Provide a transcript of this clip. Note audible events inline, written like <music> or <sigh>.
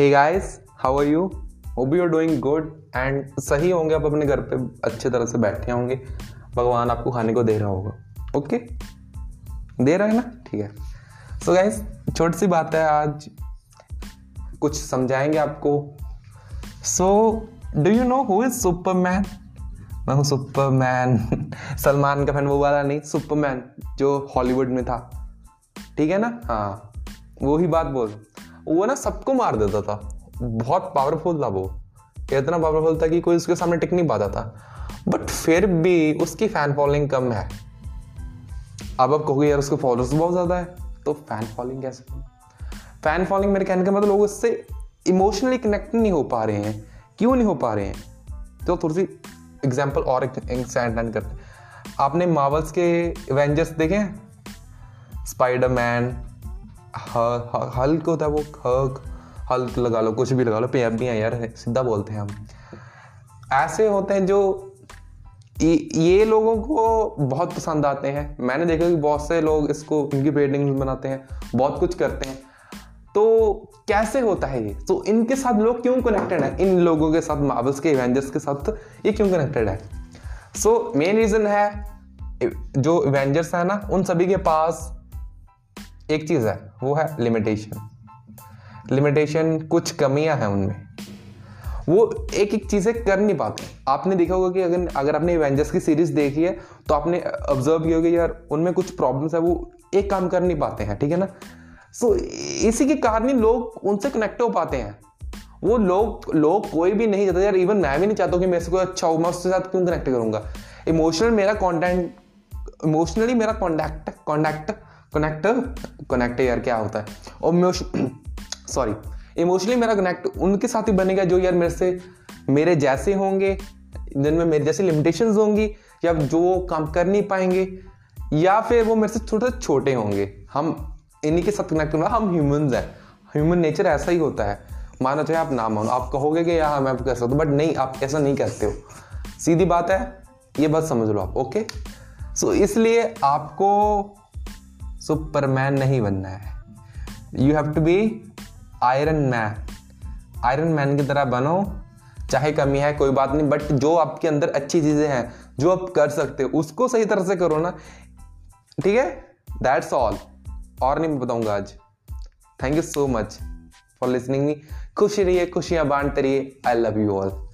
Hey guys how are you hope you are doing good and सही होंगे, आप अपने घर पे अच्छे तरह से बैठे होंगे। भगवान आपको खाने को दे रहा होगा। ओके दे रहा है ना? ठीक है। सो गाइस छोटी सी बात है आज। कुछ समझाएँगे आपको। So do you know who is Superman मैं हूँ सुपरमैन <laughs> सलमान का फ़ैन वो वाला नहीं सुपरमैन जो हॉलीवुड में था। ठीक है ना? हाँ। वो ही बात बोल। वो ना सबको मार देता था। बहुत पावरफुल था वो। इतना पावरफुल था कि कोई उसके सामने टिक नहीं पाता था। बट फिर भी उसकी फ़ैन फॉलोइंग कम है। अब आप कहोगे, यार, उसके फॉलोअर्स बहुत ज़्यादा है। तो फ़ैन फॉलोइंग कैसे? फ़ैन फॉलोइंग मेरे कहने का मतलब लोग उससे इमोशनली कनेक्ट नहीं हो पा रहे हैं। क्यों नहीं हो पा रहे हैं? तो थोड़ी सी एग्ज़ाम्पल और करते आपने मार्वल्स के एवेंजर्स देखे हैं? स्पाइडरमैन हल्क होता है वो हक हल्क लगा लो, कुछ भी लगा लो हैं यार, सीधा बोलते हैं हम। ऐसे होते हैं जो ये लोगों को बहुत पसंद आते हैं। मैंने देखा कि बहुत से लोग इसको, इनकी पेंटिंग बनाते हैं, बहुत कुछ करते हैं। तो कैसे होता है ये? तो इनके साथ लोग क्यों कनेक्टेड है? इन लोगों के साथ मार्वल्स के एवेंजर्स के साथ ये क्यों कनेक्टेड है? सो मेन रीजन है, जो एवेंजर्स है ना, उन सभी के पास एक चीज़ है वो है लिमिटेशन लिमिटेशन कुछ कमियाँ हैं उनमें। वो एक एक चीज़ें कर नहीं पाते। आपने देखा होगा कि अगर अगर आपने एवेंजर्स की सीरीज़ देखी है तो आपने ऑब्ज़र्व किया होगा यार उनमें कुछ प्रॉब्लम्स है वो एक काम कर नहीं पाते हैं ठीक है ना? सो so, इसी के कारण ही लोग उनसे कनेक्ट हो पाते हैं। वो लोग लोग कोई भी नहीं चाहता यार इवन मैं भी नहीं चाहता कि मेरे से कोई अच्छा हो मैं उसके साथ क्यों कनेक्ट करूँगा? इमोशनल मेरा कॉन्टेंट इमोशनली मेरा कॉन्टैक्ट कॉन्टैक्ट कनेक्ट कनेक्ट यार क्या होता है? और सॉरी इमोशनली <clears throat> मेरा कनेक्ट उनके साथ ही बनेगा जो यार मेरे से मेरे जैसे होंगे जिनमें मेरे जैसे लिमिटेशंस होंगी या जो काम कर नहीं पाएँगे या फिर वो मेरे से थोड़े से छोटे होंगे। हम इन्हीं के साथ कनेक्ट होना हम ह्यूमंस हैं। ह्यूमन नेचर ऐसा ही होता है। मानो चाहे आप ना मानो आप कहोगे कि यार मैं कर सकता हूँ बट नहीं आप ऐसा नहीं कहते हो। सीधी बात है ये बात समझ लो आप ओके सो so, इसलिए आपको सुपरमैन नहीं बनना है। You have to be Iron Man Iron Man की तरह बनो, चाहे कमी है, कोई बात नहीं बट जो आपके अंदर अच्छी चीज़ें हैं, जो आप कर सकते हो, उसको सही तरह से करो ना। ठीक है? दैट्स ऑल और नहीं बताऊँगा आज। Thank you so much for listening me खुश रहिए, खुशियाँ बांटते रहिए। I love you all